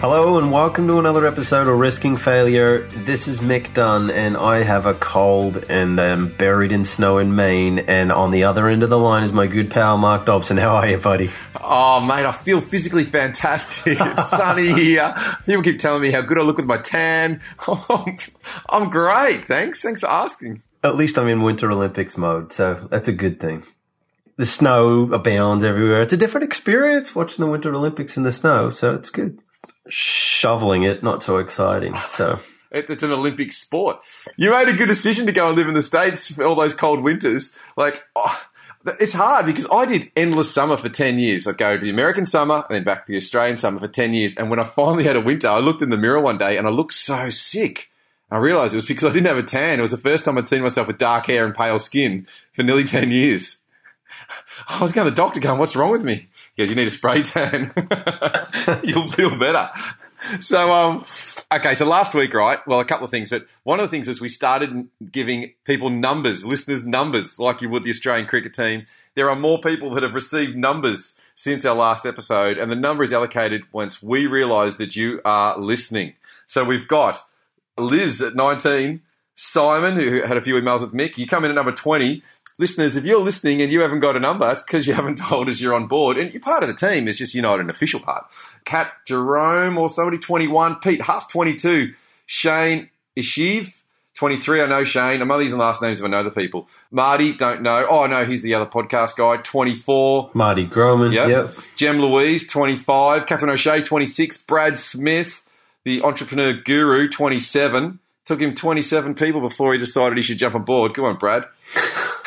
Hello and welcome to another episode of Risking Failure. This is Mick Dunn and I have a cold and am buried in snow in Maine. And on the other end of the line is my good pal Mark Dobson. How are you, buddy? Oh, mate, I feel physically fantastic. It's sunny here. People keep telling me how good I look with my tan. I'm great. Thanks. Thanks for asking. At least I'm in Winter Olympics mode, so that's a good thing. The snow abounds everywhere. It's a different experience watching the Winter Olympics in the snow, so it's good shoveling it, not so exciting. So it's an Olympic sport. You made a good decision to go and live in the States for all those cold winters. Like, oh, it's hard because I did endless summer for 10 years. I'd go to the American summer and then back to the Australian summer for 10 years. And when I finally had a winter, I looked in the mirror one day and I looked so sick. I realized it was because I didn't have a tan. It was the first time I'd seen myself with dark hair and pale skin for nearly 10 years. I was going to the doctor going, what's wrong with me? He goes, you need a spray tan. You'll feel better. So, um, okay, so last week, right? Well, a couple of things, but one of the things is we started giving people numbers, listeners numbers, like you would the Australian cricket team. There are more people that have received numbers since our last episode, and the number is allocated once we realise that you are listening. So we've got Liz at 19, Simon, who had a few emails with Mick. You come in at number 20 listeners, if you're listening and you haven't got a number, it's because you haven't told us you're on board. And you're part of the team. It's just you're not an official part. Cat Jerome or somebody 21. Pete Huff 22. Shane Ishiv 23. I know Shane. I'm only using last names if I know the people. Marty, don't know. Oh, no, he's the other podcast guy. 24. Marty Groman. Yep. yep. Jem Louise 25. Catherine O'Shea 26. Brad Smith, the entrepreneur guru 27. Took him 27 people before he decided he should jump on board. Come on, Brad.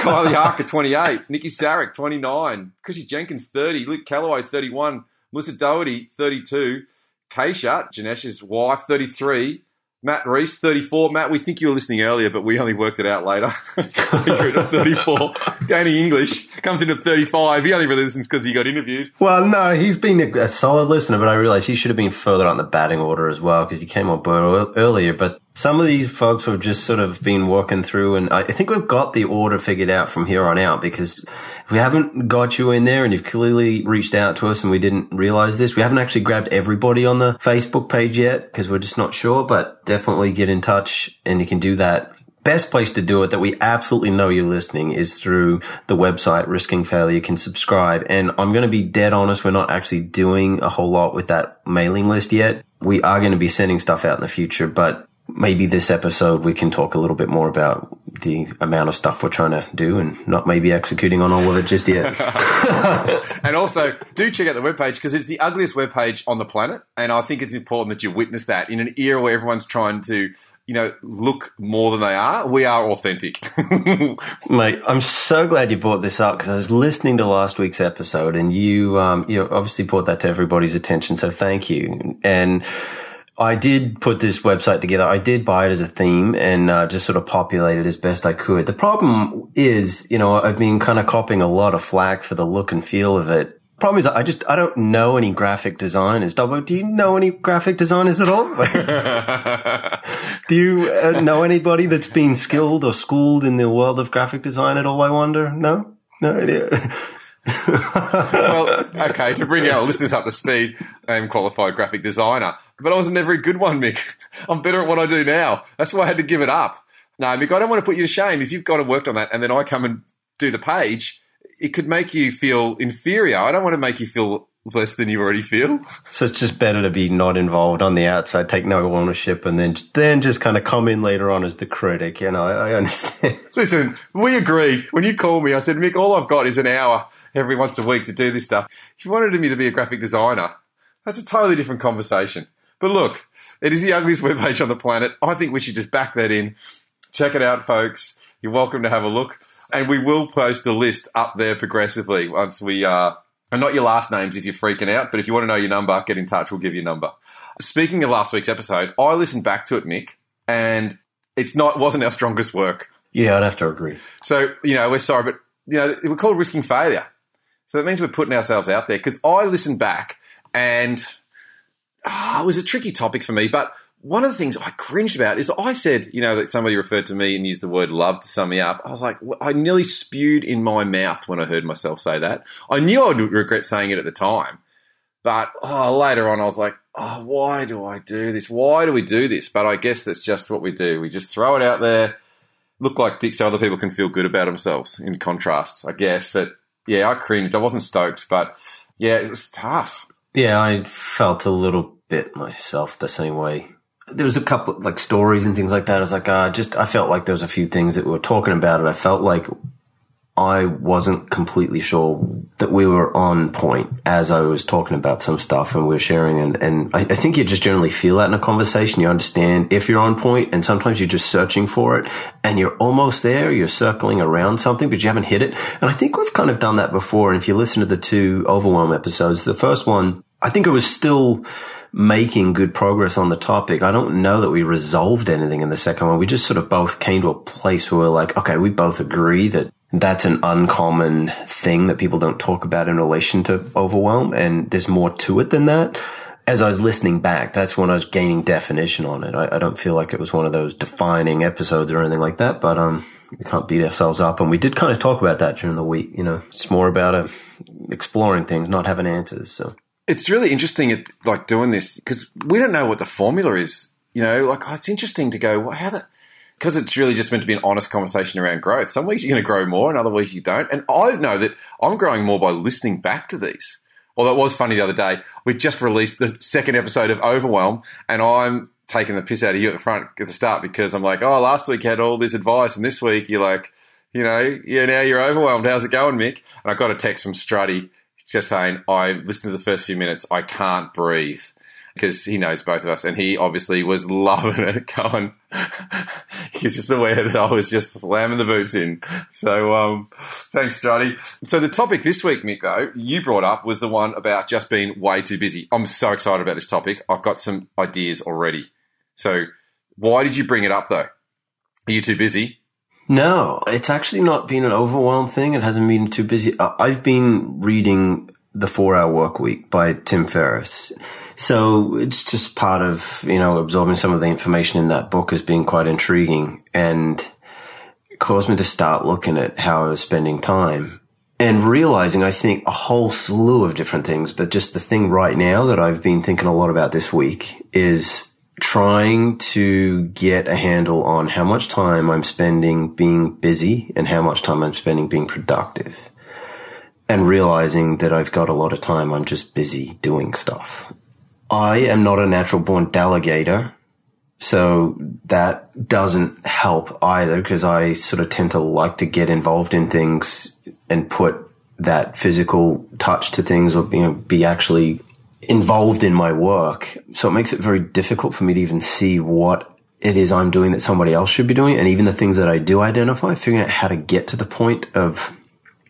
Kylie Harker, 28. Nikki Sarek, 29. Chrissy Jenkins, 30. Luke Calloway, 31. Melissa Doherty, 32. Keisha, Janesh's wife, 33. Matt Reese, 34. Matt, we think you were listening earlier, but we only worked it out later. You're at 34. Danny English comes in at 35. He only really listens because he got interviewed. Well, no, he's been a, solid listener, but I realized he should have been further on the batting order as well because he came on board earlier. But some of these folks have just sort of been walking through, and I think we've got the order figured out from here on out because if we haven't got you in there and you've clearly reached out to us and we didn't realize this, we haven't actually grabbed everybody on the Facebook page yet because we're just not sure, but definitely get in touch and you can do that. Best place to do it that we absolutely know you're listening is through the website risking failure. You can subscribe and i'm going to be dead honest we're not actually doing a whole lot with that mailing list yet. We are going to be sending stuff out in the future but maybe this episode we can talk a little bit more about the amount of stuff we're trying to do and not maybe executing on all of it just yet. and also, do check out the webpage because it's the ugliest webpage on the planet. And I think it's important that you witness that in an era where everyone's trying to you know, look more than they are. We are authentic. Mate, I'm so glad you brought this up because I was listening to last week's episode and you, um, you obviously brought that to everybody's attention. So thank you. And, I did put this website together. I did buy it as a theme and uh, just sort of populate it as best I could. The problem is, you know, I've been kind of copying a lot of flack for the look and feel of it. Problem is, I just I don't know any graphic designers. Do you know any graphic designers at all? do you uh, know anybody that's been skilled or schooled in the world of graphic design at all? I wonder. No, no idea well, okay, to bring our listeners up to speed, I'm qualified graphic designer, but I was never a good one, Mick. I'm better at what I do now. That's why I had to give it up. No, Mick, I don't want to put you to shame. If you've gone and worked on that and then I come and do the page, it could make you feel inferior. I don't want to make you feel less than you already feel. So it's just better to be not involved on the outside, take no ownership, and then then just kind of come in later on as the critic. You know, I, I understand. Listen, we agreed when you called me. I said, Mick, all I've got is an hour every once a week to do this stuff. If you wanted me to be a graphic designer, that's a totally different conversation. But look, it is the ugliest webpage on the planet. I think we should just back that in. Check it out, folks. You're welcome to have a look. And we will post a list up there progressively once we uh, and not your last names if you're freaking out, but if you want to know your number, get in touch. We'll give you a number. Speaking of last week's episode, I listened back to it, Mick, and it's not wasn't our strongest work. Yeah, I'd have to agree. So you know, we're sorry, but you know, we're called risking failure. So that means we're putting ourselves out there. Because I listened back, and oh, it was a tricky topic for me. But one of the things I cringed about is I said, you know, that somebody referred to me and used the word love to sum me up. I was like, I nearly spewed in my mouth when I heard myself say that. I knew I would regret saying it at the time, But oh, later on, I was like, oh, why do I do this? Why do we do this? But I guess that's just what we do. We just throw it out there, look like dicks so other people can feel good about themselves in contrast, I guess. But yeah, I cringed. I wasn't stoked, but yeah, it's tough. Yeah, I felt a little bit myself the same way. There was a couple like stories and things like that. I was like, uh, just I felt like there was a few things that we were talking about, and I felt like I wasn't completely sure that we were on point as I was talking about some stuff and we are sharing. And, and I, I, think you just generally feel that in a conversation. You understand if you're on point and sometimes you're just searching for it and you're almost there. You're circling around something, but you haven't hit it. And I think we've kind of done that before. And if you listen to the two overwhelm episodes, the first one, I think I was still making good progress on the topic. I don't know that we resolved anything in the second one. We just sort of both came to a place where we're like, okay, we both agree that that's an uncommon thing that people don't talk about in relation to overwhelm. And there's more to it than that. As I was listening back, that's when I was gaining definition on it. I, I don't feel like it was one of those defining episodes or anything like that, but, um, we can't beat ourselves up. And we did kind of talk about that during the week. You know, it's more about uh, exploring things, not having answers. So it's really interesting, at, like doing this because we don't know what the formula is. You know, like oh, it's interesting to go, well, how the because it's really just meant to be an honest conversation around growth. Some weeks you're going to grow more, and other weeks you don't. And I know that I'm growing more by listening back to these. Although it was funny the other day, we just released the second episode of Overwhelm, and I'm taking the piss out of you at the front at the start because I'm like, oh, last week had all this advice, and this week you're like, you know, yeah, now you're overwhelmed. How's it going, Mick? And I got a text from Strutty just saying, I listened to the first few minutes, I can't breathe because he knows both of us, and he obviously was loving it. Going, he's just aware that I was just slamming the boots in. So, um, thanks, Johnny. So, the topic this week, Mick, though, you brought up was the one about just being way too busy. I'm so excited about this topic. I've got some ideas already. So, why did you bring it up, though? Are you too busy? No, it's actually not been an overwhelmed thing. It hasn't been too busy. I've been reading The Four Hour Work Week by Tim Ferriss. So it's just part of, you know, absorbing some of the information in that book as being quite intriguing and caused me to start looking at how I was spending time and realizing, I think, a whole slew of different things. But just the thing right now that I've been thinking a lot about this week is trying to get a handle on how much time I'm spending being busy and how much time I'm spending being productive. And realizing that I've got a lot of time I'm just busy doing stuff. I am not a natural born delegator. So that doesn't help either because I sort of tend to like to get involved in things and put that physical touch to things or you know, be actually involved in my work. So it makes it very difficult for me to even see what it is I'm doing that somebody else should be doing. And even the things that I do identify, figuring out how to get to the point of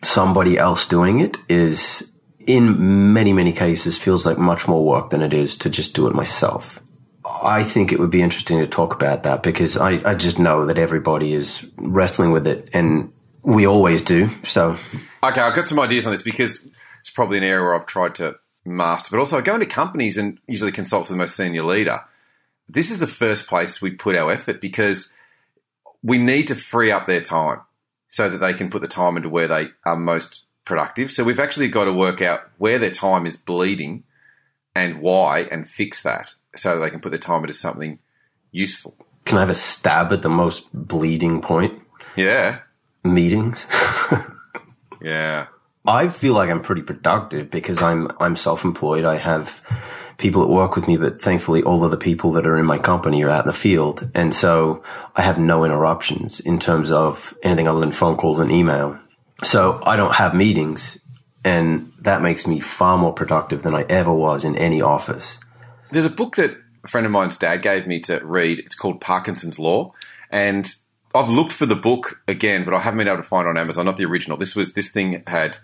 somebody else doing it is in many, many cases feels like much more work than it is to just do it myself. I think it would be interesting to talk about that because I, I just know that everybody is wrestling with it and we always do. So, okay, I've got some ideas on this because it's probably an area where I've tried to master, but also I go into companies and usually consult with the most senior leader. This is the first place we put our effort because we need to free up their time so that they can put the time into where they are most productive. So we've actually got to work out where their time is bleeding and why and fix that so they can put their time into something useful. Can I have a stab at the most bleeding point? Yeah. Meetings. yeah. I feel like I'm pretty productive because I'm I'm self-employed. I have people that work with me, but thankfully all of the people that are in my company are out in the field. And so I have no interruptions in terms of anything other than phone calls and email. So I don't have meetings and that makes me far more productive than I ever was in any office. There's a book that a friend of mine's dad gave me to read. It's called Parkinson's Law. And I've looked for the book again, but I haven't been able to find it on Amazon, not the original. This was this thing had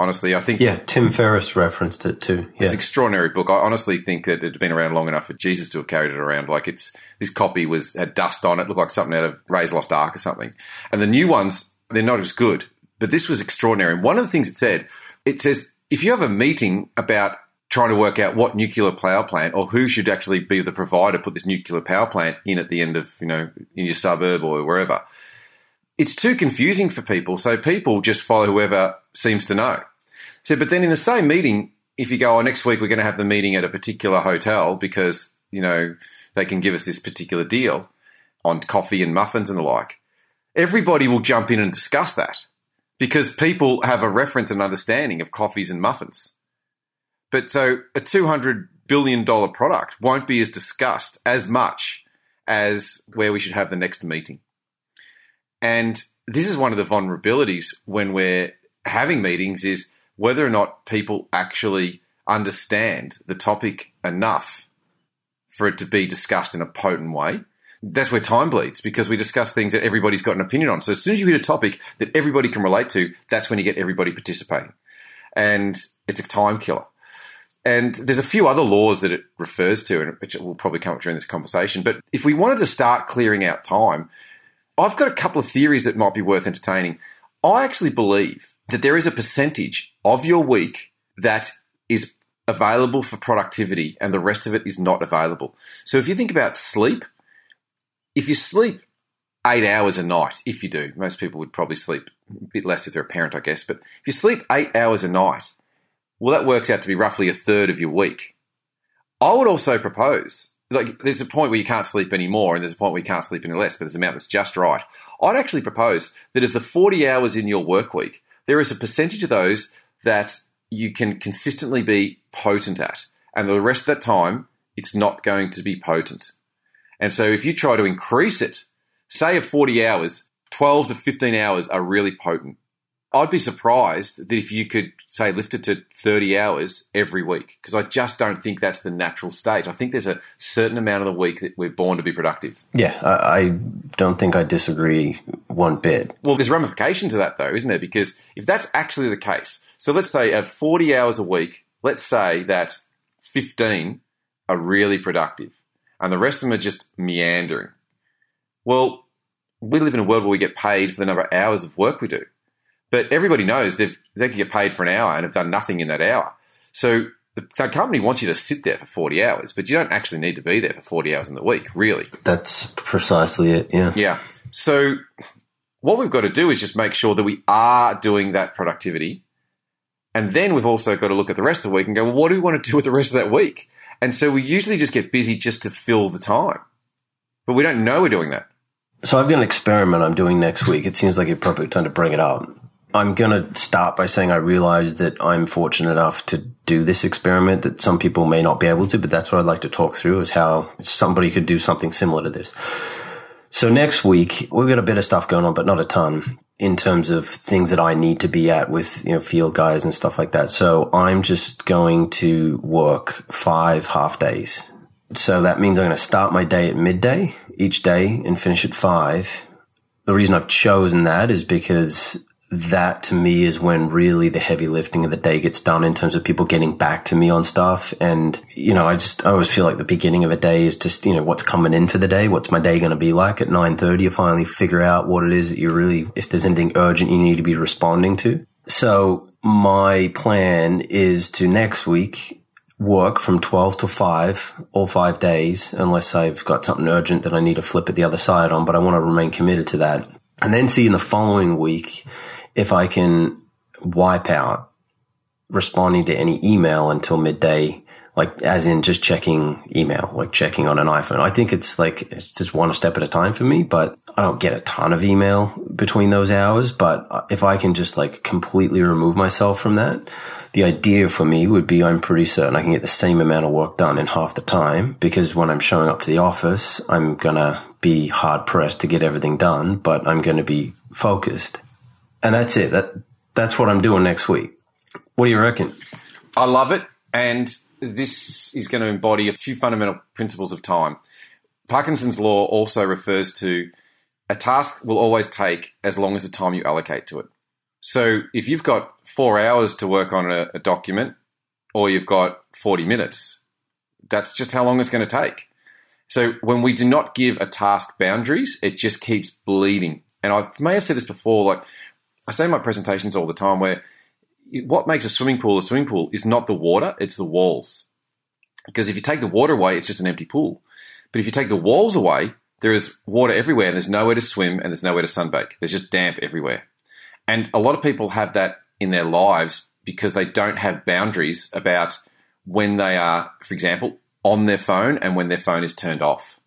honestly, I think Yeah, Tim Ferriss referenced it too. Yeah. It's an extraordinary book. I honestly think that it had been around long enough for Jesus to have carried it around. Like it's this copy was had dust on it, looked like something out of Ray's Lost Ark or something. And the new ones, they're not as good. But this was extraordinary. And one of the things it said, it says if you have a meeting about trying to work out what nuclear power plant or who should actually be the provider put this nuclear power plant in at the end of you know in your suburb or wherever it's too confusing for people so people just follow whoever seems to know so but then in the same meeting if you go, oh, next week we're going to have the meeting at a particular hotel because, you know, they can give us this particular deal on coffee and muffins and the like, everybody will jump in and discuss that because people have a reference and understanding of coffees and muffins. But so a $200 billion product won't be as discussed as much as where we should have the next meeting. And this is one of the vulnerabilities when we're having meetings is whether or not people actually understand the topic enough for it to be discussed in a potent way. That's where time bleeds because we discuss things that everybody's got an opinion on. So as soon as you hit a topic that everybody can relate to, that's when you get everybody participating. And it's a time killer. And there's a few other laws that it refers to, and which will probably come up during this conversation. But if we wanted to start clearing out time, I've got a couple of theories that might be worth entertaining. I actually believe that there is a percentage of your week that is available for productivity and the rest of it is not available. So if you think about sleep, if you sleep eight hours a night, if you do, most people would probably sleep a bit less if they're a parent, I guess, but if you sleep eight hours a night, well, that works out to be roughly a third of your week. I would also propose, like, there's a point where you can't sleep anymore, and there's a point where you can't sleep any less, but there's an amount that's just right. I'd actually propose that of the 40 hours in your work week, there is a percentage of those that you can consistently be potent at, and the rest of that time, it's not going to be potent. And so if you try to increase it, say of 40 hours, 12 to 15 hours are really potent. I'd be surprised that if you could say lift it to 30 hours every week, because I just don't think that's the natural state. I think there's a certain amount of the week that we're born to be productive. Yeah, I, I don't think I disagree one bit. Well, there's ramifications to that though, isn't there? Because if that's actually the case, so let's say at 40 hours a week, let's say that 15 are really productive and the rest of them are just meandering. Well, we live in a world where we get paid for the number of hours of work we do. But everybody knows they've, they can get paid for an hour and have done nothing in that hour. So the, the company wants you to sit there for 40 hours, but you don't actually need to be there for 40 hours in the week, really. That's precisely it, yeah. Yeah. So what we've got to do is just make sure that we are doing that productivity. And then we've also got to look at the rest of the week and go, well, what do we want to do with the rest of that week? And so we usually just get busy just to fill the time. But we don't know we're doing that. So I've got an experiment I'm doing next week. It seems like a perfect time to bring it up. I'm going to start by saying I realize that I'm fortunate enough to do this experiment that some people may not be able to, but that's what I'd like to talk through is how somebody could do something similar to this. So next week, we've got a bit of stuff going on, but not a ton in terms of things that I need to be at with, you know, field guys and stuff like that. So I'm just going to work five half days. So that means I'm going to start my day at midday each day and finish at five. The reason I've chosen that is because that to me is when really the heavy lifting of the day gets done in terms of people getting back to me on stuff. And, you know, I just, I always feel like the beginning of a day is just, you know, what's coming in for the day. What's my day going to be like at 930? You finally figure out what it is that you really, if there's anything urgent you need to be responding to. So my plan is to next week work from 12 to 5 all five days unless I've got something urgent that I need to flip at the other side on, but I want to remain committed to that. And then see in the following week if I can wipe out responding to any email until midday, like as in just checking email, like checking on an iPhone. I think it's like it's just one step at a time for me, but I don't get a ton of email between those hours. But if I can just like completely remove myself from that, the idea for me would be I'm pretty certain I can get the same amount of work done in half the time because when I'm showing up to the office, I'm going to be hard pressed to get everything done, but I'm going to be focused and that's it. That that's what I'm doing next week. What do you reckon? I love it, and this is going to embody a few fundamental principles of time. Parkinson's law also refers to a task will always take as long as the time you allocate to it. So if you've got four hours to work on a, a document, or you've got 40 minutes, that's just how long it's going to take. So when we do not give a task boundaries, it just keeps bleeding. And I may have said this before, like I say in my presentations all the time where what makes a swimming pool a swimming pool is not the water, it's the walls. Because if you take the water away, it's just an empty pool. But if you take the walls away, there is water everywhere and there's nowhere to swim and there's nowhere to sunbake. There's just damp everywhere. And a lot of people have that in their lives because they don't have boundaries about when they are, for example, on their phone and when their phone is turned off.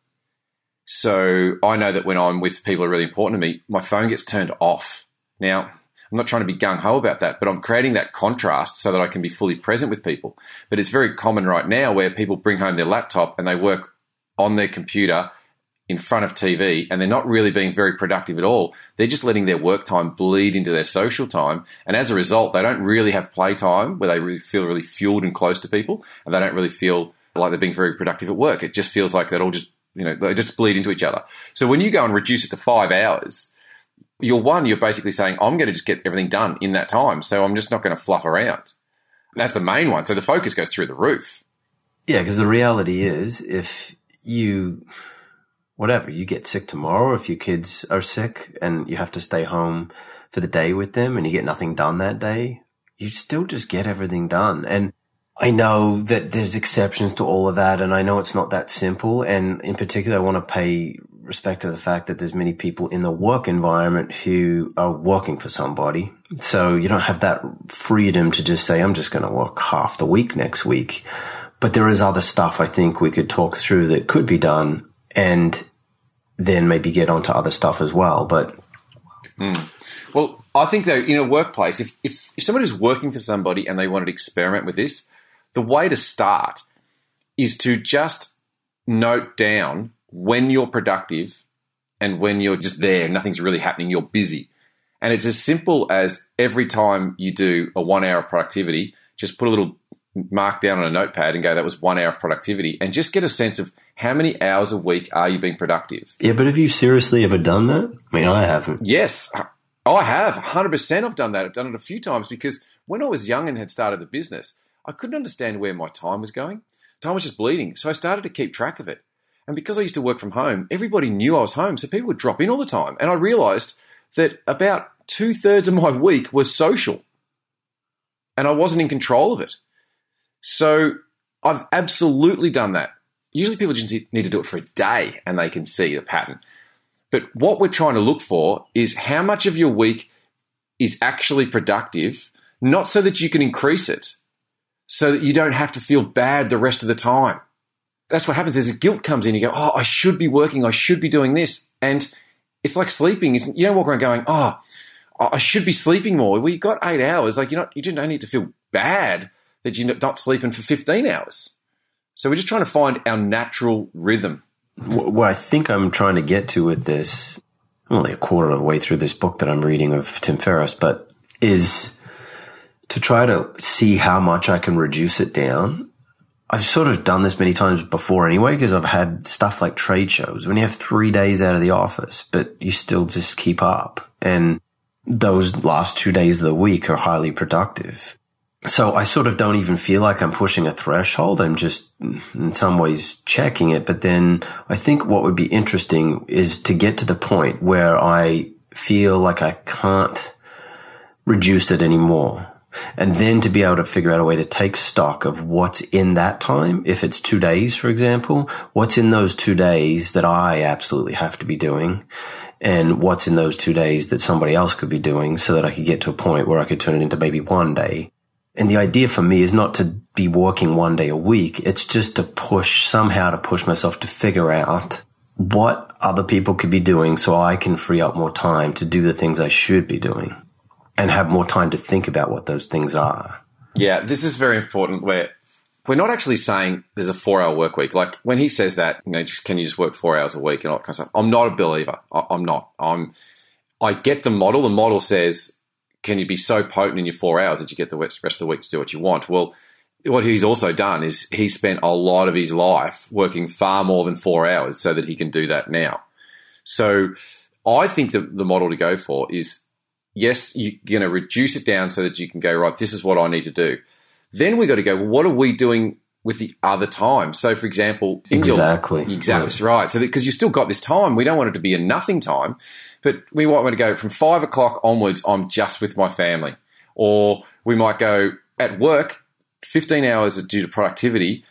So I know that when I'm with people who are really important to me, my phone gets turned off. Now, I'm not trying to be gung ho about that, but I'm creating that contrast so that I can be fully present with people. But it's very common right now where people bring home their laptop and they work on their computer in front of TV and they're not really being very productive at all. They're just letting their work time bleed into their social time. And as a result, they don't really have playtime where they really feel really fueled and close to people and they don't really feel like they're being very productive at work. It just feels like they're all just, you know, they just bleed into each other. So when you go and reduce it to five hours, you're one, you're basically saying, I'm going to just get everything done in that time. So I'm just not going to fluff around. That's the main one. So the focus goes through the roof. Yeah, because the reality is if you whatever, you get sick tomorrow if your kids are sick and you have to stay home for the day with them and you get nothing done that day, you still just get everything done. And I know that there's exceptions to all of that, and I know it's not that simple. And in particular, I want to pay respect to the fact that there's many people in the work environment who are working for somebody. So you don't have that freedom to just say, I'm just going to work half the week next week. But there is other stuff I think we could talk through that could be done and then maybe get onto other stuff as well. But mm. well, I think though in a workplace, if, if if someone is working for somebody and they wanted to experiment with this, the way to start is to just note down when you're productive and when you're just there, nothing's really happening, you're busy. And it's as simple as every time you do a one hour of productivity, just put a little mark down on a notepad and go, that was one hour of productivity, and just get a sense of how many hours a week are you being productive. Yeah, but have you seriously ever done that? I mean, I haven't. Yes, I have. 100% I've done that. I've done it a few times because when I was young and had started the business, I couldn't understand where my time was going. Time was just bleeding. So I started to keep track of it. And because I used to work from home, everybody knew I was home. So people would drop in all the time. And I realized that about two thirds of my week was social. And I wasn't in control of it. So I've absolutely done that. Usually people just need to do it for a day and they can see the pattern. But what we're trying to look for is how much of your week is actually productive, not so that you can increase it, so that you don't have to feel bad the rest of the time. That's what happens. There's a guilt comes in. You go, oh, I should be working. I should be doing this. And it's like sleeping. You don't walk around going, oh, I should be sleeping more. Well, you got eight hours. Like you're not, you don't need to feel bad that you're not sleeping for 15 hours. So we're just trying to find our natural rhythm. What I think I'm trying to get to with this, I'm only a quarter of the way through this book that I'm reading of Tim Ferriss, but is to try to see how much I can reduce it down. I've sort of done this many times before anyway, because I've had stuff like trade shows when you have three days out of the office, but you still just keep up. And those last two days of the week are highly productive. So I sort of don't even feel like I'm pushing a threshold. I'm just in some ways checking it. But then I think what would be interesting is to get to the point where I feel like I can't reduce it anymore. And then to be able to figure out a way to take stock of what's in that time. If it's two days, for example, what's in those two days that I absolutely have to be doing and what's in those two days that somebody else could be doing so that I could get to a point where I could turn it into maybe one day and the idea for me is not to be working one day a week. It's just to push somehow to push myself to figure out what other people could be doing so I can free up more time to do the things I should be doing and have more time to think about what those things are. Yeah, this is very important where we're not actually saying there's a four hour work week. Like when he says that, you know, just can you just work four hours a week and all that kind of stuff. I'm not a believer. I'm not. I'm I get the model. The model says can you be so potent in your four hours that you get the rest of the week to do what you want? Well, what he's also done is he spent a lot of his life working far more than four hours so that he can do that now. So I think the, the model to go for is yes, you're going to reduce it down so that you can go, right, this is what I need to do. Then we got to go, well, what are we doing with the other time? So, for example, exactly, your, exactly, right. So, because you've still got this time, we don't want it to be a nothing time. But we might want to go from five o'clock onwards, I'm just with my family. Or we might go at work, 15 hours due to productivity.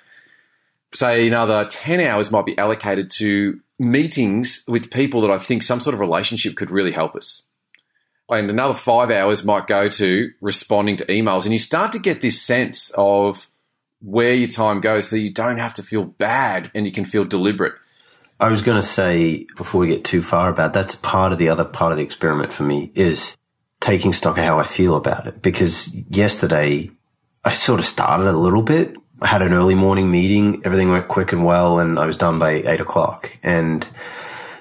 Say another 10 hours might be allocated to meetings with people that I think some sort of relationship could really help us. And another five hours might go to responding to emails. And you start to get this sense of where your time goes so you don't have to feel bad and you can feel deliberate. I was going to say before we get too far about that's part of the other part of the experiment for me is taking stock of how I feel about it. Because yesterday I sort of started a little bit. I had an early morning meeting. Everything went quick and well and I was done by eight o'clock. And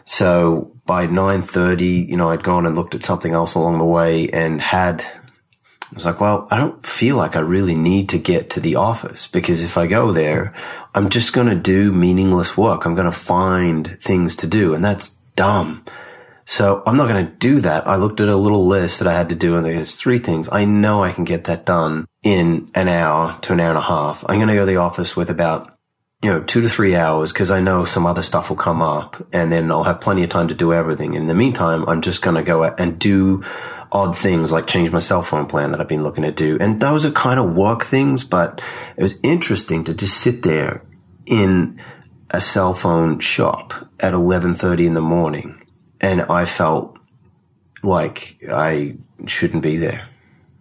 so by 9.30, you know, I'd gone and looked at something else along the way and had, I was like, well, I don't feel like I really need to get to the office because if I go there, I'm just going to do meaningless work. I'm going to find things to do and that's dumb. So I'm not going to do that. I looked at a little list that I had to do and there's three things. I know I can get that done in an hour to an hour and a half. I'm going to go to the office with about you know, two to three hours because I know some other stuff will come up and then I'll have plenty of time to do everything. In the meantime, I'm just going to go and do odd things like change my cell phone plan that I've been looking to do. And those are kind of work things, but it was interesting to just sit there in a cell phone shop at 11:30 in the morning and I felt like I shouldn't be there.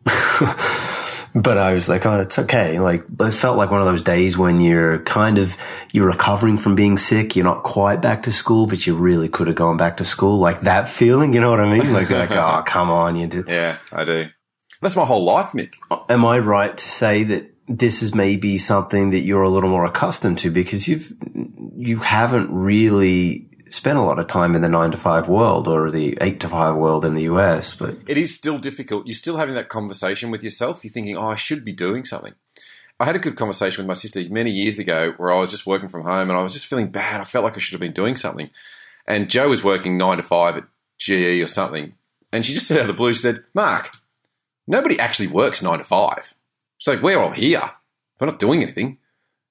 but I was like, oh, it's okay. Like, it felt like one of those days when you're kind of, you're recovering from being sick. You're not quite back to school, but you really could have gone back to school. Like that feeling, you know what I mean? Like, like oh, come on. You do. Yeah, I do. That's my whole life, Mick. Am I right to say that this is maybe something that you're a little more accustomed to because you've, you haven't really spent a lot of time in the nine to five world or the eight to five world in the US, but it is still difficult. You're still having that conversation with yourself. You're thinking, oh, I should be doing something. I had a good conversation with my sister many years ago where I was just working from home and I was just feeling bad. I felt like I should have been doing something. And Joe was working nine to five at GE or something. And she just said out of the blue, she said, Mark, nobody actually works nine to five. She's like, we're all here. We're not doing anything.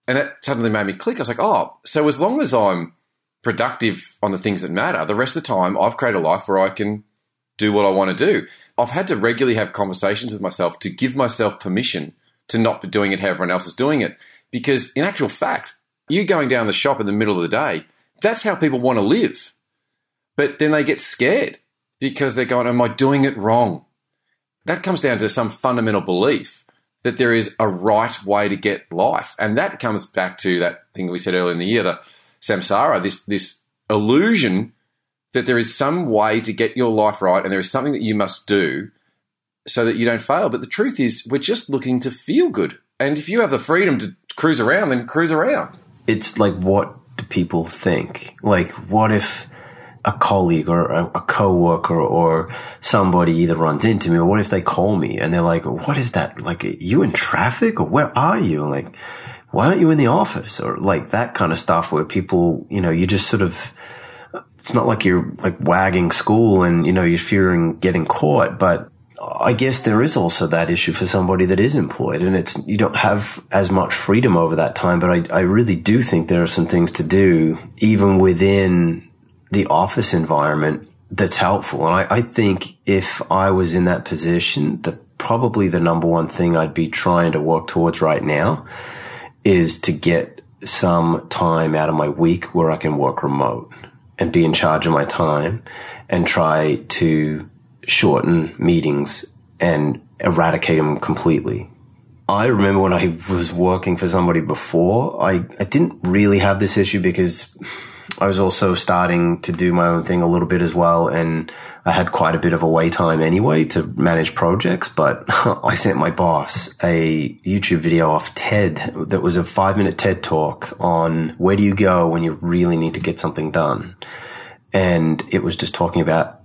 And that suddenly made me click. I was like, oh, so as long as I'm productive on the things that matter. The rest of the time, I've created a life where I can do what I want to do. I've had to regularly have conversations with myself to give myself permission to not be doing it how everyone else is doing it. Because in actual fact, you going down the shop in the middle of the day, that's how people want to live. But then they get scared because they're going, Am I doing it wrong? That comes down to some fundamental belief that there is a right way to get life. And that comes back to that thing we said earlier in the year, the samsara, this this illusion that there is some way to get your life right and there is something that you must do so that you don't fail. But the truth is, we're just looking to feel good. And if you have the freedom to cruise around, then cruise around. It's like, what do people think? Like, what if a colleague or a, a coworker or somebody either runs into me or what if they call me and they're like, what is that? Like, you in traffic or where are you? Like, why aren't you in the office or like that kind of stuff where people, you know, you just sort of, it's not like you're like wagging school and, you know, you're fearing getting caught, but I guess there is also that issue for somebody that is employed and it's, you don't have as much freedom over that time, but I, I really do think there are some things to do even within the office environment that's helpful. And I, I think if I was in that position, the probably the number one thing I'd be trying to work towards right now is to get some time out of my week where I can work remote and be in charge of my time and try to shorten meetings and eradicate them completely. I remember when I was working for somebody before, I, I didn't really have this issue because I was also starting to do my own thing a little bit as well. And I had quite a bit of away time anyway to manage projects, but I sent my boss a YouTube video off TED that was a five minute TED talk on where do you go when you really need to get something done. And it was just talking about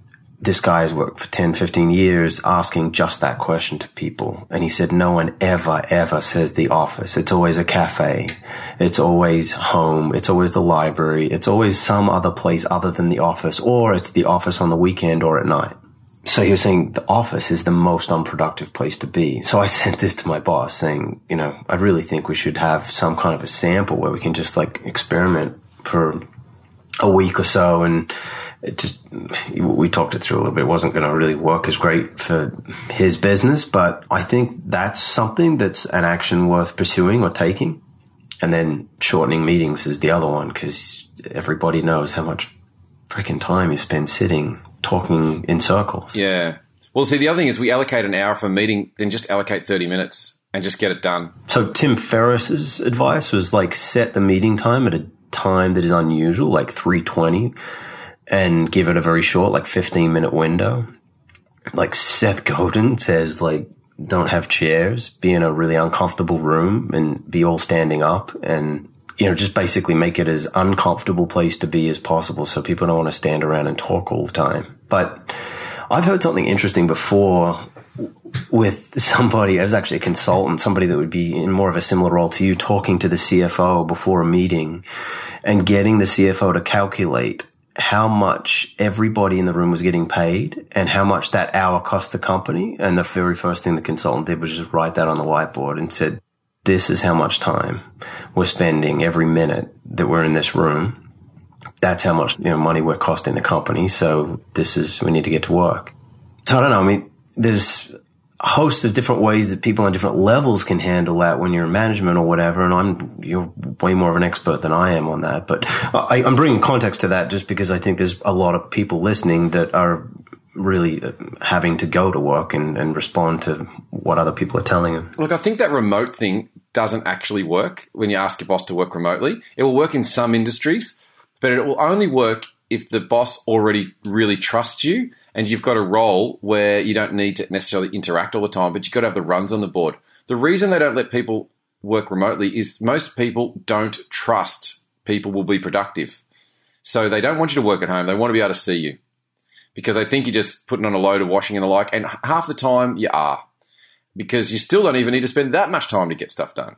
this guy has worked for 10, 15 years asking just that question to people. And he said, no one ever, ever says the office. It's always a cafe. It's always home. It's always the library. It's always some other place other than the office, or it's the office on the weekend or at night. So he was saying the office is the most unproductive place to be. So I sent this to my boss saying, you know, I really think we should have some kind of a sample where we can just like experiment for a week or so and it just we talked it through a little bit. It wasn't going to really work as great for his business, but I think that's something that's an action worth pursuing or taking. And then shortening meetings is the other one because everybody knows how much freaking time you spend sitting talking in circles. Yeah. Well, see, the other thing is we allocate an hour for a meeting, then just allocate 30 minutes and just get it done. So Tim Ferriss's advice was like set the meeting time at a time that is unusual, like 320, and give it a very short, like 15 minute window. Like Seth Godin says, like, don't have chairs, be in a really uncomfortable room and be all standing up and you know, just basically make it as uncomfortable place to be as possible so people don't want to stand around and talk all the time. But I've heard something interesting before with somebody, I was actually a consultant, somebody that would be in more of a similar role to you, talking to the CFO before a meeting and getting the CFO to calculate how much everybody in the room was getting paid and how much that hour cost the company. And the very first thing the consultant did was just write that on the whiteboard and said, this is how much time we're spending every minute that we're in this room. That's how much you know money we're costing the company. So this is we need to get to work. So I don't know. I mean, there's host of different ways that people on different levels can handle that when you're in management or whatever. And I'm you're way more of an expert than I am on that. But I, I'm bringing context to that just because I think there's a lot of people listening that are really uh, having to go to work and, and respond to what other people are telling them. Look, I think that remote thing doesn't actually work when you ask your boss to work remotely. It will work in some industries, but it will only work if the boss already really trusts you and you've got a role where you don't need to necessarily interact all the time, but you've got to have the runs on the board. The reason they don't let people work remotely is most people don't trust people will be productive. So they don't want you to work at home. They want to be able to see you because they think you're just putting on a load of washing and the like. And half the time you are because you still don't even need to spend that much time to get stuff done.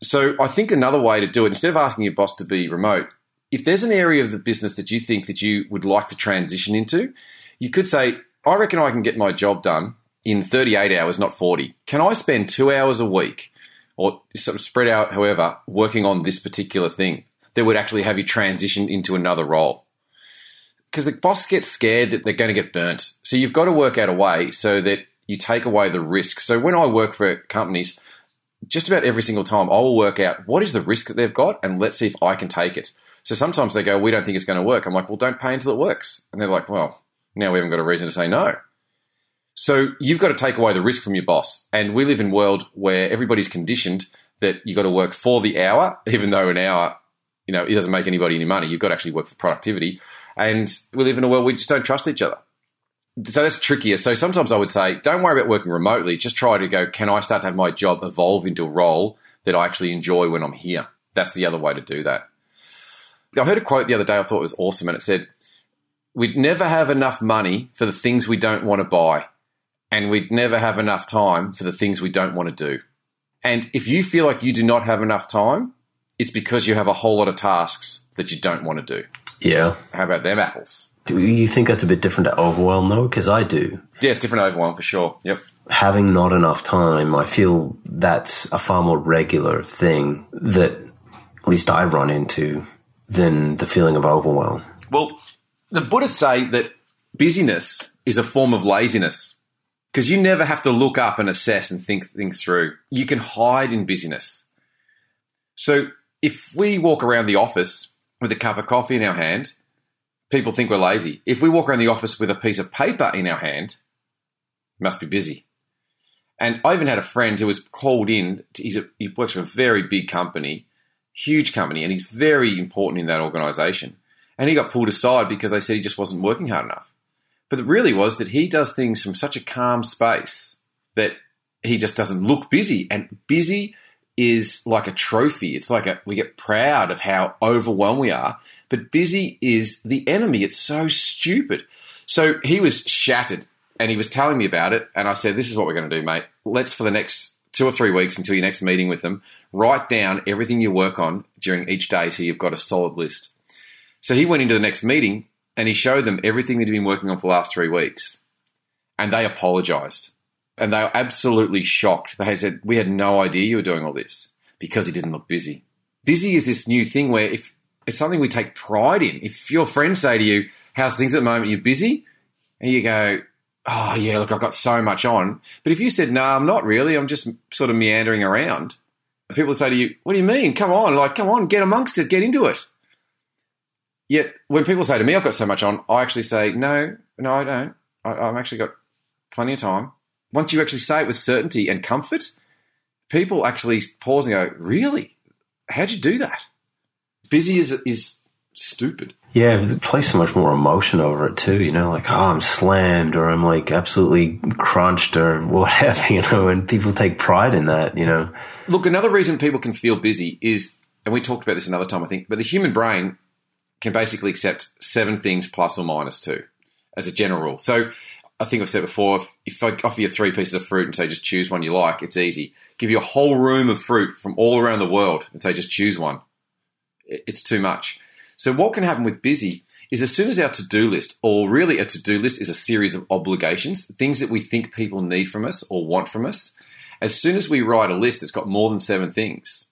So I think another way to do it, instead of asking your boss to be remote, if there's an area of the business that you think that you would like to transition into, you could say, I reckon I can get my job done in 38 hours, not 40. Can I spend two hours a week or spread out, however, working on this particular thing that would actually have you transition into another role? because the boss gets scared that they're going to get burnt. So you've got to work out a way so that you take away the risk. So when I work for companies, just about every single time, I will work out what is the risk that they've got and let's see if I can take it. So sometimes they go, We don't think it's going to work. I'm like, Well, don't pay until it works. And they're like, Well, now we haven't got a reason to say no. So you've got to take away the risk from your boss. And we live in a world where everybody's conditioned that you've got to work for the hour, even though an hour, you know, it doesn't make anybody any money. You've got to actually work for productivity. And we live in a world where we just don't trust each other. So that's trickier. So sometimes I would say, don't worry about working remotely. Just try to go, can I start to have my job evolve into a role that I actually enjoy when I'm here? That's the other way to do that. I heard a quote the other day I thought was awesome, and it said, We'd never have enough money for the things we don't want to buy, and we'd never have enough time for the things we don't want to do. And if you feel like you do not have enough time, it's because you have a whole lot of tasks that you don't want to do. Yeah. How about them apples? Do you think that's a bit different to overwhelm though? Because I do. Yeah, it's different overwhelm for sure. Yep. Having not enough time, I feel that's a far more regular thing that at least I run into than the feeling of overwhelm. Well, the Buddhists say that busyness is a form of laziness because you never have to look up and assess and think things through. You can hide in busyness. So if we walk around the office with a cup of coffee in our hand, people think we're lazy. If we walk around the office with a piece of paper in our hand, must be busy. And I even had a friend who was called in. To, a, he works for a very big company, huge company, and he's very important in that organisation. And he got pulled aside because they said he just wasn't working hard enough. But it really was that he does things from such a calm space that he just doesn't look busy. And busy is like a trophy. It's like a, we get proud of how overwhelmed we are, but busy is the enemy. It's so stupid. So he was shattered and he was telling me about it. And I said, This is what we're going to do, mate. Let's, for the next two or three weeks until your next meeting with them, write down everything you work on during each day so you've got a solid list. So he went into the next meeting and he showed them everything that he'd been working on for the last three weeks. And they apologized and they were absolutely shocked. They said, We had no idea you were doing all this because he didn't look busy. Busy is this new thing where if it's something we take pride in. If your friends say to you, How's things at the moment? You're busy? And you go, Oh, yeah, look, I've got so much on. But if you said, No, I'm not really, I'm just sort of meandering around, people say to you, What do you mean? Come on, like, come on, get amongst it, get into it. Yet when people say to me, I've got so much on, I actually say, No, no, I don't. I, I've actually got plenty of time. Once you actually say it with certainty and comfort, people actually pause and go, "Really? How'd you do that?" Busy is is stupid. Yeah, place so much more emotion over it too. You know, like oh, I'm slammed or I'm like absolutely crunched or whatever. You know, and people take pride in that. You know, Look, another reason people can feel busy is, and we talked about this another time, I think, but the human brain can basically accept seven things plus or minus two as a general rule. So I think I've said before, if, if I offer you three pieces of fruit and say just choose one you like, it's easy. Give you a whole room of fruit from all around the world and say just choose one. It's too much. So what can happen with busy is as soon as our to-do list, or really a to-do list is a series of obligations, things that we think people need from us or want from us, as soon as we write a list that's got more than seven things,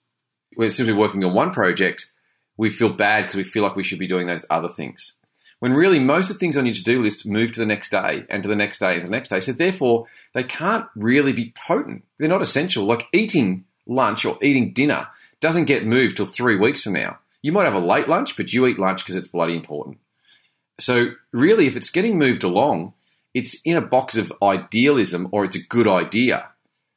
as soon as we're working on one project, we feel bad because we feel like we should be doing those other things. When really most of the things on your to-do list move to the next day and to the next day and the next day. So therefore, they can't really be potent. They're not essential. Like eating lunch or eating dinner doesn't get moved till three weeks from now. You might have a late lunch, but you eat lunch because it's bloody important. So really, if it's getting moved along, it's in a box of idealism or it's a good idea.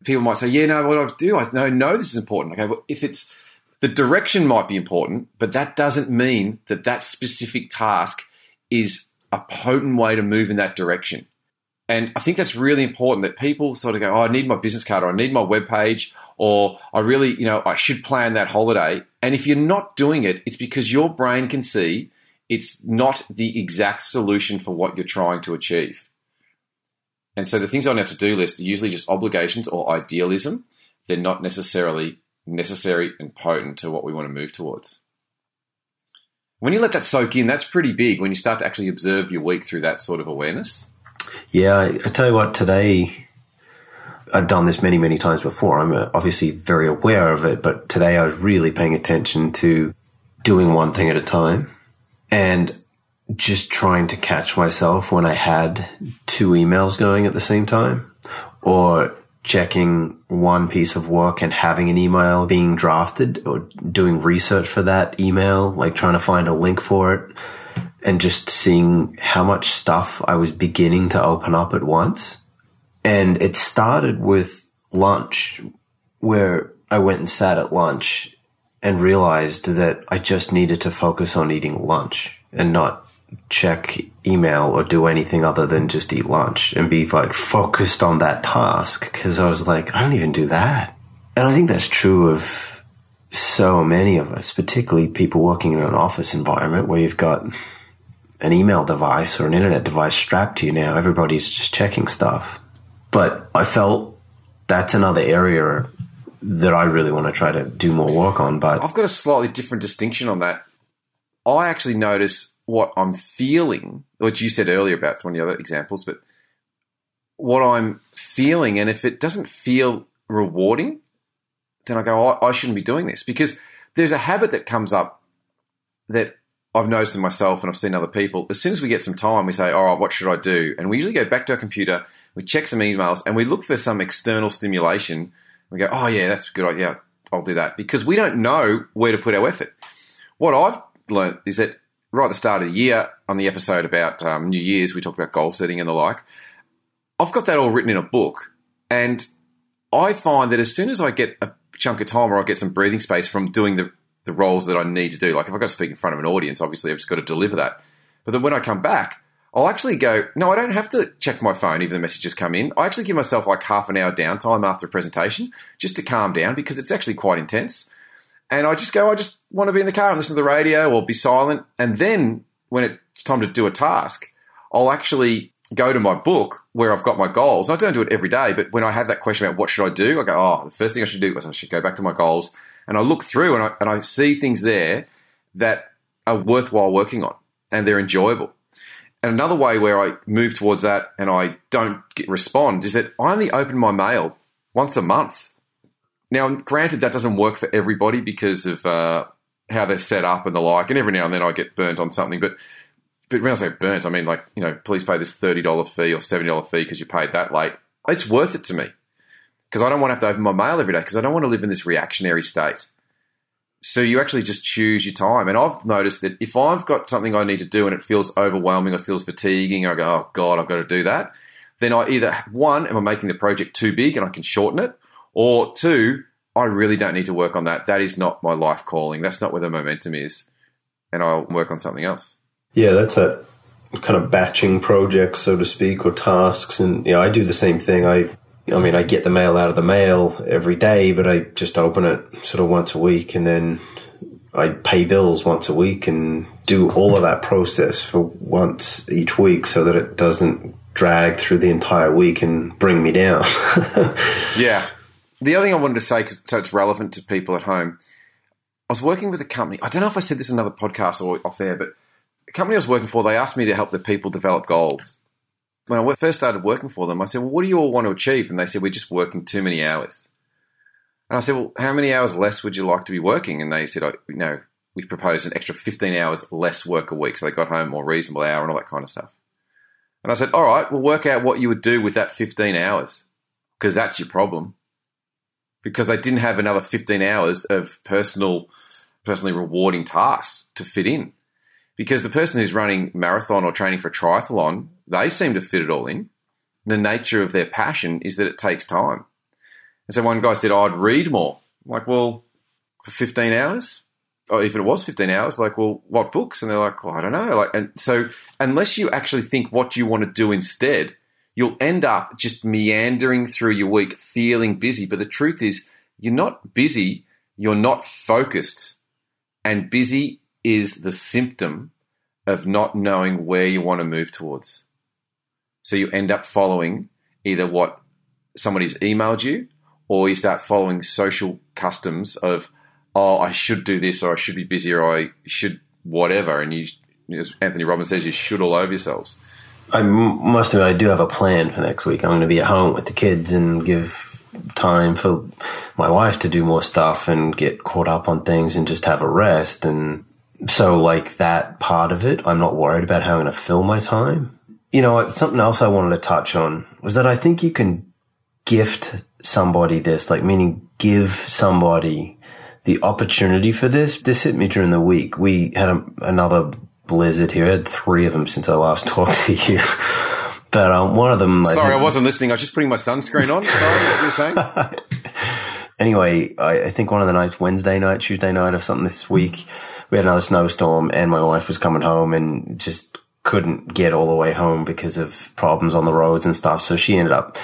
People might say, "Yeah, no, what I do? I know, no, this is important." Okay, well, if it's the direction might be important, but that doesn't mean that that specific task is a potent way to move in that direction. And I think that's really important that people sort of go, oh, I need my business card or I need my web page or I really, you know, I should plan that holiday. And if you're not doing it, it's because your brain can see it's not the exact solution for what you're trying to achieve. And so the things on our to-do list are usually just obligations or idealism. They're not necessarily necessary and potent to what we want to move towards. When you let that soak in, that's pretty big when you start to actually observe your week through that sort of awareness. Yeah, I, I tell you what, today I've done this many, many times before. I'm uh, obviously very aware of it, but today I was really paying attention to doing one thing at a time and just trying to catch myself when I had two emails going at the same time or checking one piece of work and having an email being drafted or doing research for that email, like trying to find a link for it and just seeing how much stuff I was beginning to open up at once. And it started with lunch, where I went and sat at lunch and realized that I just needed to focus on eating lunch and not check email or do anything other than just eat lunch and be like focused on that task. Cause I was like, I don't even do that. And I think that's true of so many of us, particularly people working in an office environment where you've got an email device or an internet device strapped to you now. Everybody's just checking stuff. But I felt that's another area that I really want to try to do more work on. But I've got a slightly different distinction on that. I actually notice what I'm feeling, which you said earlier about it's one of the other examples, but what I'm feeling, and if it doesn't feel rewarding, then I go, oh, I shouldn't be doing this because there's a habit that comes up that I've noticed in myself and I've seen other people. As soon as we get some time, we say, all right, what should I do? And we usually go back to our computer, we check some emails, and we look for some external stimulation. We go, oh, yeah, that's a good idea. I'll do that because we don't know where to put our effort. What I've learned is that right at the start of the year, on the episode about um, New Year's, we talked about goal setting and the like. I've got that all written in a book. And I find that as soon as I get a chunk of time or I get some breathing space from doing the, the roles that I need to do, like if I've got to speak in front of an audience, obviously I've just got to deliver that. But then when I come back, I'll actually go, no, I don't have to check my phone even the messages come in. I actually give myself like half an hour downtime after a presentation just to calm down because it's actually quite intense. And I just go, I just want to be in the car and listen to the radio or be silent. And then when it's time to do a task, I'll actually go to my book where I've got my goals. I don't do it every day, but when I have that question about what should I do, I go, oh, the first thing I should do is I should go back to my goals. And I look through and I, and I see things there that are worthwhile working on and they're enjoyable. And another way where I move towards that and I don't get, respond is that I only open my mail once a month. Now, granted, that doesn't work for everybody because of uh, how they're set up and the like. And every now and then I get burnt on something. But but when I say burnt, I mean like you know, please pay this thirty dollar fee or seventy dollar fee because you paid that late. It's worth it to me because I don't want to have to open my mail every day because I don't want to live in this reactionary state. So you actually just choose your time. And I've noticed that if I've got something I need to do and it feels overwhelming or feels fatiguing, I go, oh God, I've got to do that, then I either one, am I making the project too big and I can shorten it, or two, I really don't need to work on that. That is not my life calling. That's not where the momentum is, and I'll work on something else. Yeah, that's that kind of batching projects, so to speak, or tasks. And yeah, I do the same thing. I, I mean, I get the mail out of the mail every day, but I just open it sort of once a week, and then I pay bills once a week and do all of that process for once each week, so that it doesn't drag through the entire week and bring me down. yeah. The other thing I wanted to say, cause, so it's relevant to people at home. I was working with a company. I don't know if I said this in another podcast or off air, but the company I was working for, they asked me to help the people develop goals. When I first started working for them, I said, Well, what do you all want to achieve? And they said, We're just working too many hours. And I said, Well, how many hours less would you like to be working? And they said, oh, No, we proposed an extra 15 hours less work a week. So they got home more reasonable hour and all that kind of stuff. And I said, All right, we'll work out what you would do with that 15 hours because that's your problem. Because they didn't have another 15 hours of personal, personally rewarding tasks to fit in because the person who's running marathon or training for triathlon, they seem to fit it all in. The nature of their passion is that it takes time. And so one guy said, oh, I'd read more. I'm like, well, for 15 hours? Or if it was 15 hours, like, well, what books? And they're like, well, I don't know. Like, and so unless you actually think what you want to do instead, you'll end up just meandering through your week feeling busy. But the truth is, you're not busy, you're not focused. And busy is the symptom of not knowing where you want to move towards. So you end up following either what somebody's emailed you or you start following social customs of, oh, I should do this or I should be busy or I should whatever. And you, as Anthony Robbins says, you should all over yourselves. I must admit, I do have a plan for next week. I'm going to be at home with the kids and give time for my wife to do more stuff and get caught up on things and just have a rest. And so, like that part of it, I'm not worried about how I'm going to fill my time. You know, something else I wanted to touch on was that I think you can gift somebody this, like meaning give somebody the opportunity for this. This hit me during the week. We had a, another blizzard here. I had three of them since I last talked to you. But um, one of them. Sorry, I, I, wasn't listening. I was just putting my sunscreen on. Sorry, what you were saying. anyway, I, I, think one of the nights, Wednesday night, Tuesday night, or something this week, we had another snowstorm and my wife was coming home and just couldn't get all the way home because of problems on the roads and stuff. So she ended up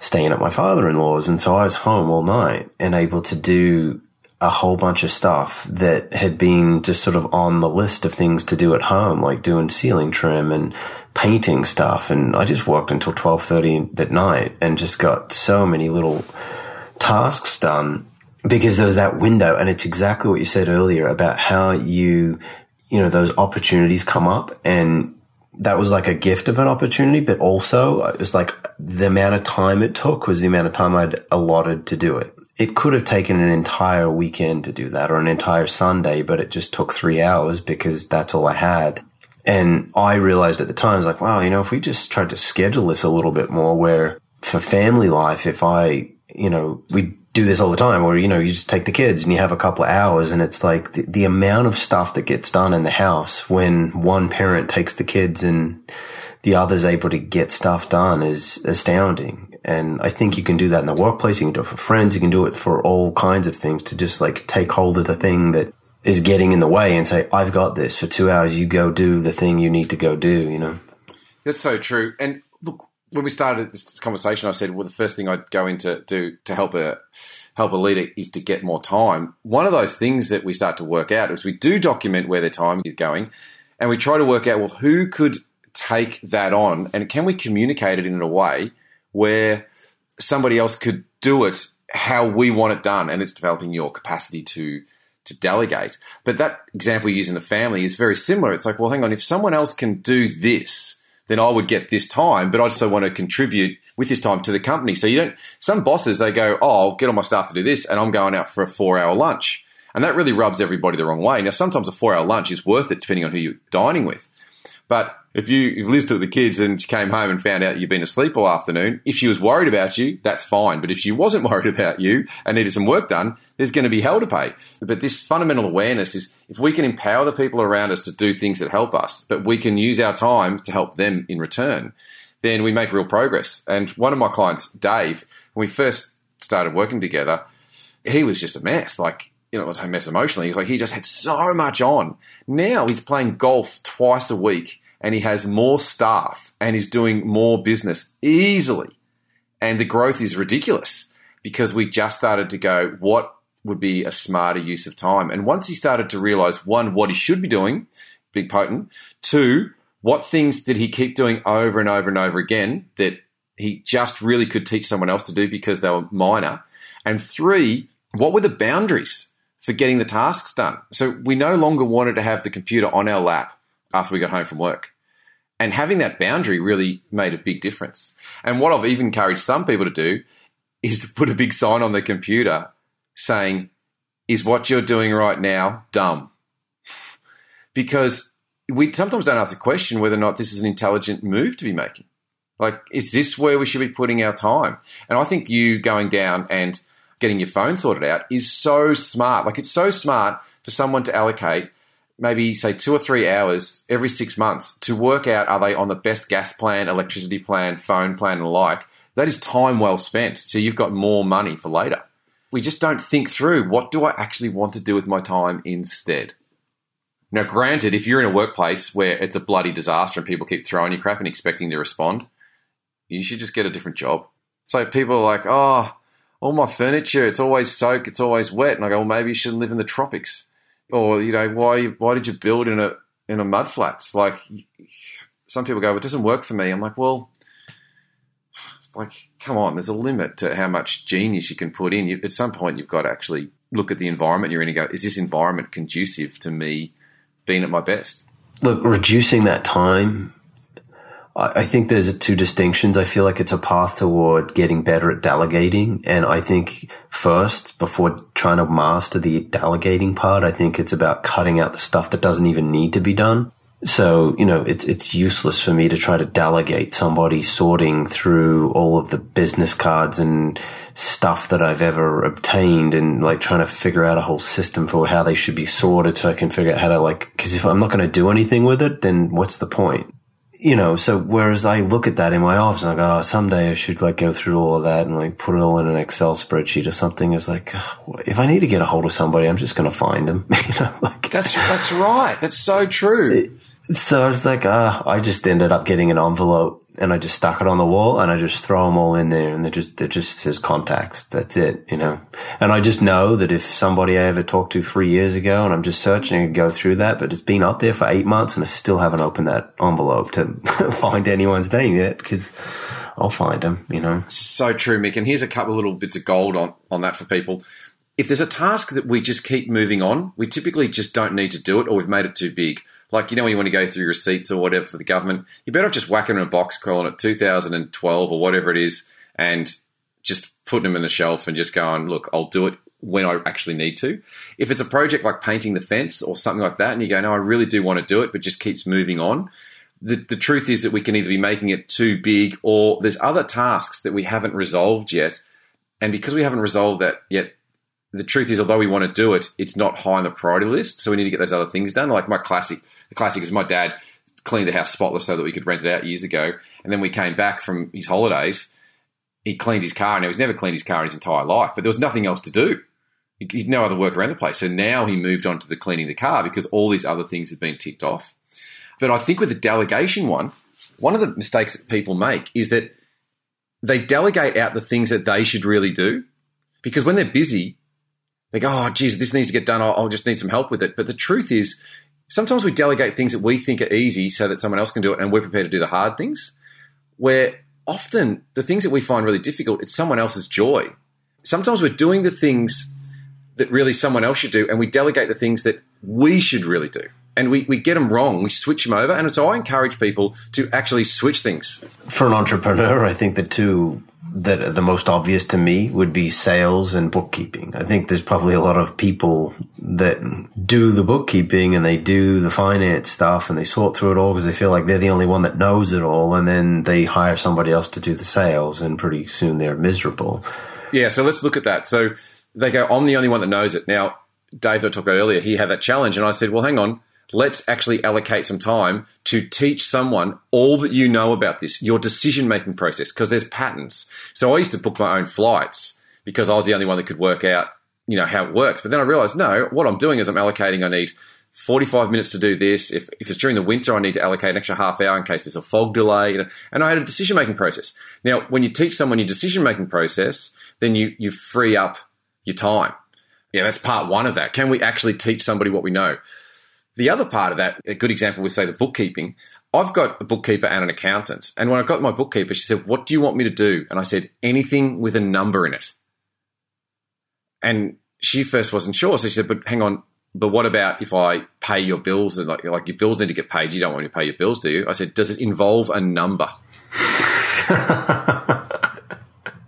staying at my father-in-law's. And so I was home all night and able to do a whole bunch of stuff that had been just sort of on the list of things to do at home, like doing ceiling trim and painting stuff. And I just worked until 1230 at night and just got so many little tasks done because there's that window and it's exactly what you said earlier about how you you know those opportunities come up and that was like a gift of an opportunity but also it was like the amount of time it took was the amount of time I'd allotted to do it. It could have taken an entire weekend to do that or an entire Sunday but it just took 3 hours because that's all I had. And I realized at the time I was like wow you know if we just tried to schedule this a little bit more where for family life if I you know we do this all the time or you know, you just take the kids and you have a couple of hours and it's like the, the amount of stuff that gets done in the house when one parent takes the kids and the other's able to get stuff done is astounding. And I think you can do that in the workplace. You can do it for friends. You can do it for all kinds of things to just like take hold of the thing that is getting in the way and say, I've got this for two hours. You go do the thing you need to go do, you know? That's so true. And look, when we started this conversation, I said, well, the first thing I'd go into do to help a help a leader is to get more time. One of those things that we start to work out is we do document where their time is going, and we try to work out well who could take that on, and can we communicate it in a way where somebody else could do it how we want it done, and it's developing your capacity to to delegate. But that example you use in the family is very similar. It's like, well, hang on, if someone else can do this then I would get this time, but I also want to contribute with this time to the company. So you don't, some bosses, they go, oh, I'll get all my staff to do this and I'm going out for a four hour lunch. And that really rubs everybody the wrong way. Now, sometimes a four hour lunch is worth it depending on who you're dining with. But if you if Liz took the kids and she came home and found out you'd been asleep all afternoon, if she was worried about you, that's fine. But if she wasn't worried about you and needed some work done, there's going to be hell to pay. But this fundamental awareness is if we can empower the people around us to do things that help us, but we can use our time to help them in return, then we make real progress. And one of my clients, Dave, when we first started working together, he was just a mess. Like, you know, let's say mess emotionally. He was like, he just had so much on. Now he's playing golf twice a week and he has more staff and he's doing more business easily. And the growth is ridiculous because we just started to go, what would be a smarter use of time? And once he started to realize one, what he should be doing, big potent, two, what things did he keep doing over and over and over again that he just really could teach someone else to do because they were minor? And three, what were the boundaries for getting the tasks done? So we no longer wanted to have the computer on our lap after we got home from work. And having that boundary really made a big difference. And what I've even encouraged some people to do is to put a big sign on the computer saying, Is what you're doing right now dumb? because we sometimes don't ask the question whether or not this is an intelligent move to be making. Like, is this where we should be putting our time? And I think you going down and getting your phone sorted out is so smart. Like, it's so smart for someone to allocate maybe, say, two or three hours every six months to work out are they on the best gas plan, electricity plan, phone plan, and the like. That is time well spent. So you've got more money for later. We just don't think through what do I actually want to do with my time instead? Now, granted, if you're in a workplace where it's a bloody disaster and people keep throwing you crap and expecting to respond, you should just get a different job. So people are like, oh, all my furniture, it's always soaked, it's always wet. And I go, well, maybe you shouldn't live in the tropics. Or, you know, why why did you build in a in a mud flats? Like some people go, it doesn't work for me. I'm like, well, like, come on, there's a limit to how much genius you can put in. You, at some point, you've got to actually look at the environment you're in and go, is this environment conducive to me being at my best? Look, reducing that time I think there's two distinctions. I feel like it's a path toward getting better at delegating. And I think first, before trying to master the delegating part, I think it's about cutting out the stuff that doesn't even need to be done. So, you know, it's, it's useless for me to try to delegate somebody sorting through all of the business cards and stuff that I've ever obtained and like trying to figure out a whole system for how they should be sorted so I can figure out how to like, cause if I'm not going to do anything with it, then what's the point? You know, so whereas I look at that in my office and I go, oh, someday I should like go through all of that and like put it all in an Excel spreadsheet or something. Is like, if I need to get a hold of somebody, I'm just going to find them. you know, like that's that's right. That's so true. So I was like, ah, I just ended up getting an envelope and I just stuck it on the wall and I just throw them all in there and it just, it just says contacts. That's it, you know. And I just know that if somebody I ever talked to three years ago and I'm just searching and go through that, but it's been up there for eight months and I still haven't opened that envelope to find anyone's name yet because I'll find them, you know. So true, Mick. And here's a couple of little bits of gold on, on that for people. If there's a task that we just keep moving on, we typically just don't need to do it or we've made it too big like, you know, when you want to go through receipts or whatever for the government, you better off just whacking them in a box, calling it 2012 or whatever it is, and just putting them in the shelf and just going, look, I'll do it when I actually need to. If it's a project like painting the fence or something like that, and you go, no, I really do want to do it, but just keeps moving on. The, the truth is that we can either be making it too big or there's other tasks that we haven't resolved yet. And because we haven't resolved that yet, the truth is, although we want to do it, it's not high on the priority list. So we need to get those other things done. Like my classic, the classic is my dad cleaned the house spotless so that we could rent it out years ago. And then we came back from his holidays. He cleaned his car, and he's never cleaned his car in his entire life. But there was nothing else to do. He had no other work around the place. So now he moved on to the cleaning the car because all these other things have been ticked off. But I think with the delegation one, one of the mistakes that people make is that they delegate out the things that they should really do because when they're busy, they go, oh, geez, this needs to get done. I'll, I'll just need some help with it. But the truth is, sometimes we delegate things that we think are easy so that someone else can do it and we're prepared to do the hard things. Where often the things that we find really difficult, it's someone else's joy. Sometimes we're doing the things that really someone else should do and we delegate the things that we should really do. And we, we get them wrong. We switch them over. And so I encourage people to actually switch things. For an entrepreneur, I think the two that the most obvious to me would be sales and bookkeeping. I think there's probably a lot of people that do the bookkeeping and they do the finance stuff and they sort through it all because they feel like they're the only one that knows it all. And then they hire somebody else to do the sales and pretty soon they're miserable. Yeah. So let's look at that. So they go, I'm the only one that knows it. Now, Dave, that I talked about earlier, he had that challenge. And I said, well, hang on. Let's actually allocate some time to teach someone all that you know about this, your decision making process, because there's patterns. So I used to book my own flights because I was the only one that could work out, you know, how it works. But then I realized, no, what I'm doing is I'm allocating, I need 45 minutes to do this. If, if it's during the winter, I need to allocate an extra half hour in case there's a fog delay. And I had a decision making process. Now, when you teach someone your decision making process, then you, you free up your time. Yeah, that's part one of that. Can we actually teach somebody what we know? The other part of that, a good example would say the bookkeeping. I've got a bookkeeper and an accountant. And when I got my bookkeeper, she said, What do you want me to do? And I said, Anything with a number in it. And she first wasn't sure. So she said, But hang on, but what about if I pay your bills and like, like your bills need to get paid? You don't want me to pay your bills, do you? I said, Does it involve a number?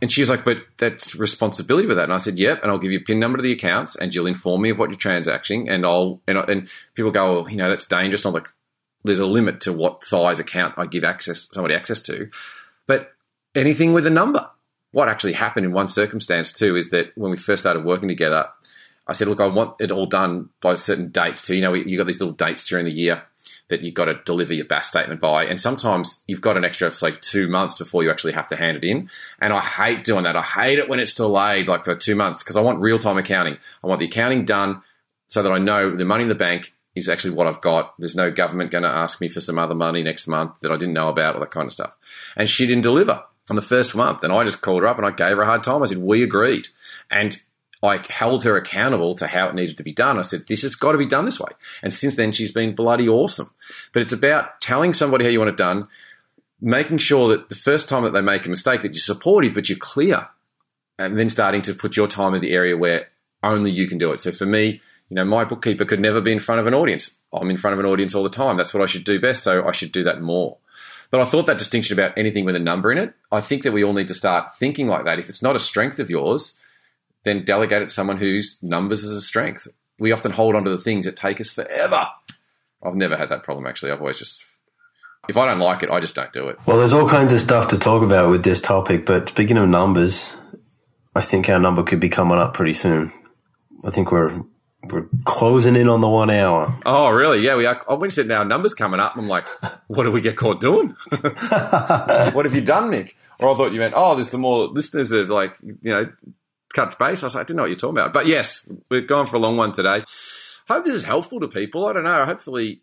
And she was like, but that's responsibility with that. And I said, yep. And I'll give you a PIN number to the accounts and you'll inform me of what you're transacting. And I'll, and, and people go, well, you know, that's dangerous. And like, there's a limit to what size account I give access, somebody access to. But anything with a number. What actually happened in one circumstance too is that when we first started working together, I said, look, I want it all done by certain dates too. You know, you got these little dates during the year that you've got to deliver your BAS statement by. And sometimes you've got an extra, like two months before you actually have to hand it in. And I hate doing that. I hate it when it's delayed, like for two months, because I want real time accounting. I want the accounting done so that I know the money in the bank is actually what I've got. There's no government going to ask me for some other money next month that I didn't know about, all that kind of stuff. And she didn't deliver on the first month. And I just called her up and I gave her a hard time. I said, We agreed. And I held her accountable to how it needed to be done. I said, this has got to be done this way. And since then, she's been bloody awesome. But it's about telling somebody how you want it done, making sure that the first time that they make a mistake, that you're supportive, but you're clear. And then starting to put your time in the area where only you can do it. So for me, you know, my bookkeeper could never be in front of an audience. I'm in front of an audience all the time. That's what I should do best. So I should do that more. But I thought that distinction about anything with a number in it, I think that we all need to start thinking like that. If it's not a strength of yours, then delegate it to someone whose numbers is a strength. We often hold on to the things that take us forever. I've never had that problem actually. I've always just if I don't like it, I just don't do it. Well, there's all kinds of stuff to talk about with this topic, but speaking of numbers, I think our number could be coming up pretty soon. I think we're we're closing in on the one hour. Oh, really? Yeah, we are. When you said now numbers coming up, I'm like, what do we get caught doing? what have you done, Nick? Or I thought you meant, oh, there's some more listeners that like, you know, cut base. I was like, I didn't know what you're talking about. But yes, we're going for a long one today. Hope this is helpful to people. I don't know. Hopefully,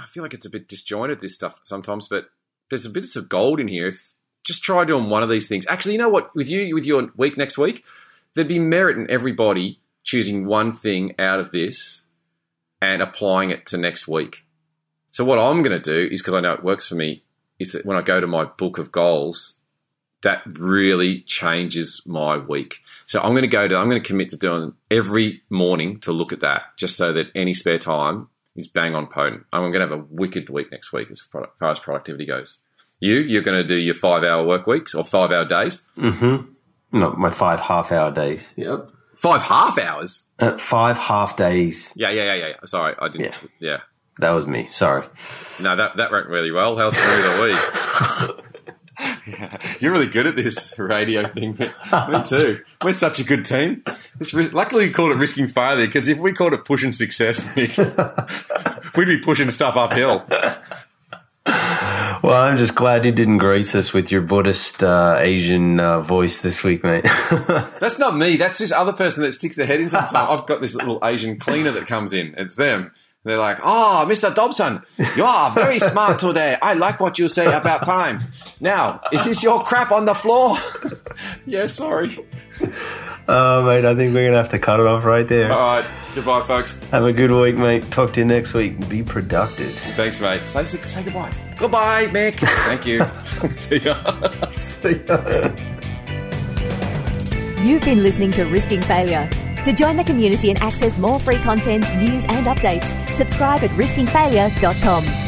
I feel like it's a bit disjointed, this stuff sometimes, but there's a bit of gold in here. If, just try doing one of these things. Actually, you know what? With you, with your week next week, there'd be merit in everybody choosing one thing out of this and applying it to next week. So what I'm going to do is because I know it works for me, is that when I go to my book of goals, that really changes my week. So I'm going to go to, I'm going to commit to doing every morning to look at that just so that any spare time is bang on potent. I'm going to have a wicked week next week as far as productivity goes. You, you're going to do your five hour work weeks or five hour days? Mm-hmm. No, my five half hour days. Yep. Five half hours? Uh, five half days. Yeah, yeah, yeah, yeah. Sorry, I didn't. Yeah. yeah. That was me. Sorry. No, that, that went really well. How smooth are we? You're really good at this radio thing. Me too. We're such a good team. It's, luckily, we called it risking failure because if we called it pushing success, we'd be pushing stuff uphill. Well, I'm just glad you didn't grace us with your Buddhist uh, Asian uh, voice this week, mate. That's not me. That's this other person that sticks their head in sometimes. I've got this little Asian cleaner that comes in. It's them. They're like, ah, oh, Mr. Dobson, you are very smart today. I like what you say about time. Now, is this your crap on the floor? yeah, sorry. Oh, mate, I think we're going to have to cut it off right there. All right. Goodbye, folks. Have a good week, mate. Talk to you next week. Be productive. Thanks, mate. Say, say goodbye. Goodbye, Mick. Thank you. See ya. See ya. You've been listening to Risking Failure. To join the community and access more free content, news, and updates, subscribe at riskingfailure.com.